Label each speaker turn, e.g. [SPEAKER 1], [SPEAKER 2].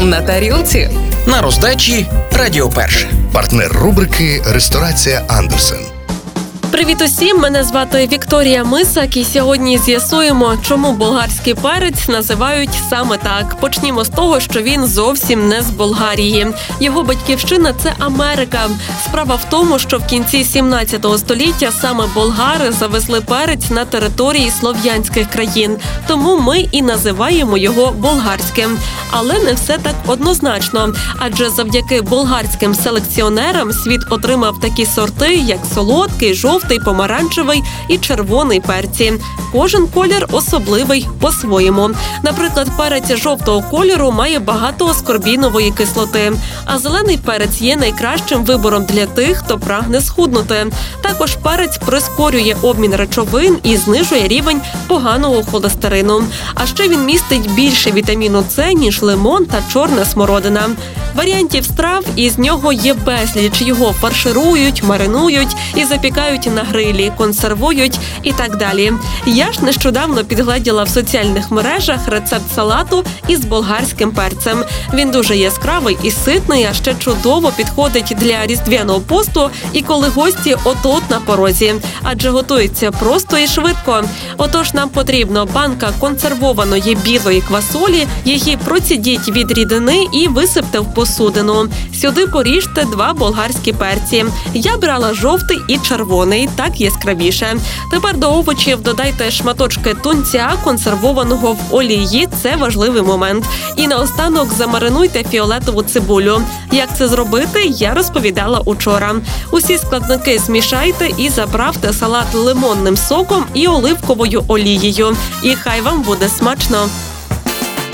[SPEAKER 1] на тарілці.
[SPEAKER 2] На роздачі Радіо Перше.
[SPEAKER 3] Партнер рубрики Ресторація Андерсен.
[SPEAKER 4] Привіт усім! Мене звати Вікторія Мисак, і сьогодні з'ясуємо, чому болгарський перець називають саме так. Почнімо з того, що він зовсім не з Болгарії. Його батьківщина це Америка. Справа в тому, що в кінці 17 століття саме болгари завезли перець на території слов'янських країн, тому ми і називаємо його болгарським. Але не все так однозначно, адже завдяки болгарським селекціонерам світ отримав такі сорти, як солодкий, жовтий, помаранчевий і червоний перці. Кожен колір особливий по-своєму. Наприклад, перець жовтого кольору має багато аскорбінової кислоти, а зелений перець є найкращим вибором для тих, хто прагне схуднути. Також перець прискорює обмін речовин і знижує рівень поганого холестерину. А ще він містить більше вітаміну С, ніж лимон та чорна смородина. Варіантів страв із нього є безліч. Його фарширують, маринують і запікають на грилі, консервують і так далі. Я ж нещодавно підгледіла в соціальних мережах рецепт салату із болгарським перцем. Він дуже яскравий і ситний, а ще чудово підходить для різдвяного посту і коли гості от-от на порозі, адже готується просто і швидко. Отож, нам потрібно банка консервованої білої квасолі, її процідіть від рідини і висипте в посудину. Сюди поріжте два болгарські перці. Я брала жовтий і червоний, так яскравіше. Тепер до овочів додайте шматочки тунця, консервованого в олії. Це важливий момент. І наостанок замаринуйте фіолетову цибулю. Як це зробити, я розповідала учора. Усі складники змішайте і заправте салат лимонним соком і оливковою олією. І хай вам буде смачно.